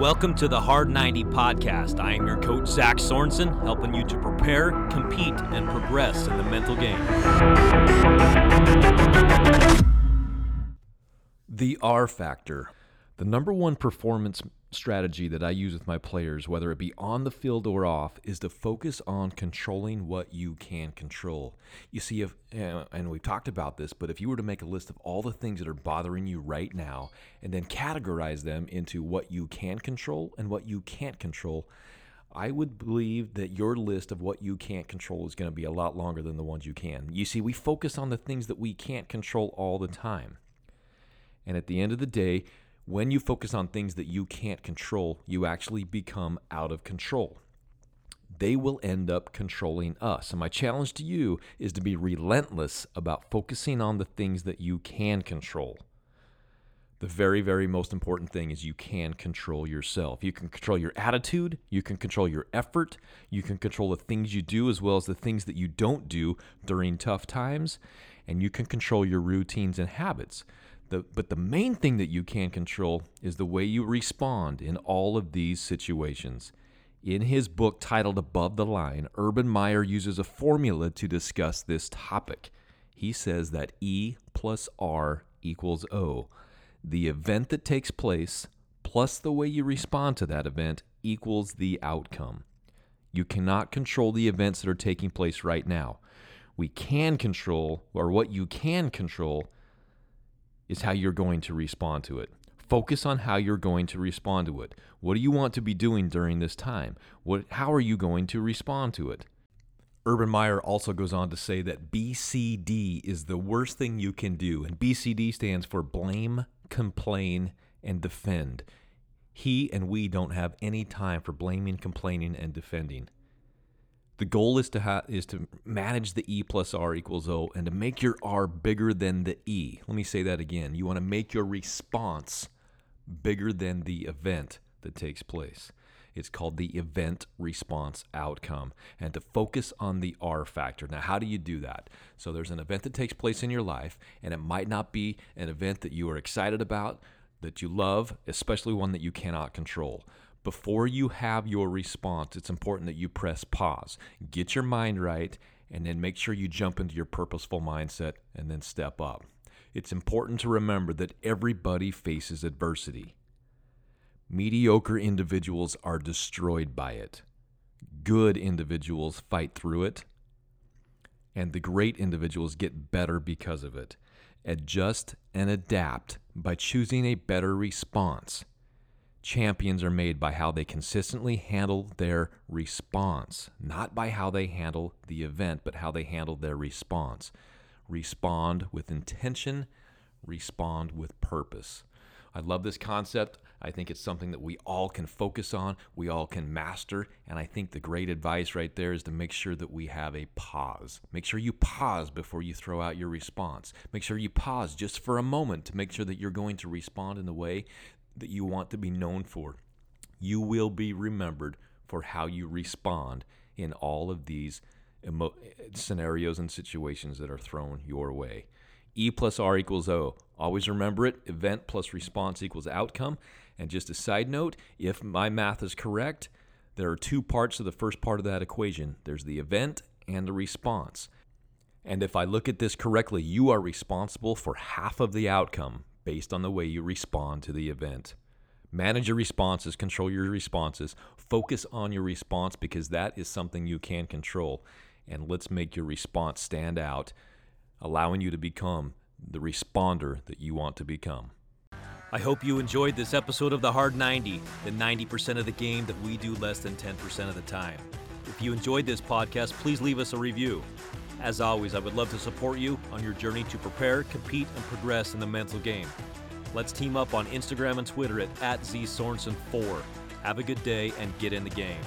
Welcome to the Hard 90 podcast. I am your coach, Zach Sorensen, helping you to prepare, compete, and progress in the mental game. The R factor. The number one performance strategy that I use with my players, whether it be on the field or off, is to focus on controlling what you can control. You see, if uh, and we've talked about this, but if you were to make a list of all the things that are bothering you right now, and then categorize them into what you can control and what you can't control, I would believe that your list of what you can't control is going to be a lot longer than the ones you can. You see, we focus on the things that we can't control all the time. And at the end of the day, when you focus on things that you can't control, you actually become out of control. They will end up controlling us. And my challenge to you is to be relentless about focusing on the things that you can control. The very, very most important thing is you can control yourself. You can control your attitude, you can control your effort, you can control the things you do as well as the things that you don't do during tough times, and you can control your routines and habits. The, but the main thing that you can control is the way you respond in all of these situations. In his book titled Above the Line, Urban Meyer uses a formula to discuss this topic. He says that E plus R equals O. The event that takes place plus the way you respond to that event equals the outcome. You cannot control the events that are taking place right now. We can control, or what you can control, is how you're going to respond to it. Focus on how you're going to respond to it. What do you want to be doing during this time? What, how are you going to respond to it? Urban Meyer also goes on to say that BCD is the worst thing you can do. And BCD stands for blame, complain, and defend. He and we don't have any time for blaming, complaining, and defending. The goal is to ha- is to manage the E plus R equals O and to make your R bigger than the E. Let me say that again. You want to make your response bigger than the event that takes place. It's called the event response outcome and to focus on the R factor. Now, how do you do that? So, there's an event that takes place in your life, and it might not be an event that you are excited about, that you love, especially one that you cannot control before you have your response, it's important that you press pause, get your mind right, and then make sure you jump into your purposeful mindset and then step up. It's important to remember that everybody faces adversity. Mediocre individuals are destroyed by it. Good individuals fight through it. And the great individuals get better because of it. Adjust and adapt by choosing a better response. Champions are made by how they consistently handle their response, not by how they handle the event, but how they handle their response. Respond with intention, respond with purpose. I love this concept. I think it's something that we all can focus on, we all can master. And I think the great advice right there is to make sure that we have a pause. Make sure you pause before you throw out your response. Make sure you pause just for a moment to make sure that you're going to respond in the way that you want to be known for. You will be remembered for how you respond in all of these emo- scenarios and situations that are thrown your way. E plus R equals O. Always remember it. Event plus response equals outcome. And just a side note if my math is correct, there are two parts to the first part of that equation there's the event and the response. And if I look at this correctly, you are responsible for half of the outcome based on the way you respond to the event. Manage your responses, control your responses, focus on your response because that is something you can control. And let's make your response stand out, allowing you to become the responder that you want to become. I hope you enjoyed this episode of The Hard 90, the 90% of the game that we do less than 10% of the time. If you enjoyed this podcast, please leave us a review. As always, I would love to support you on your journey to prepare, compete, and progress in the mental game. Let's team up on Instagram and Twitter at, at ZSorensen4. Have a good day and get in the game.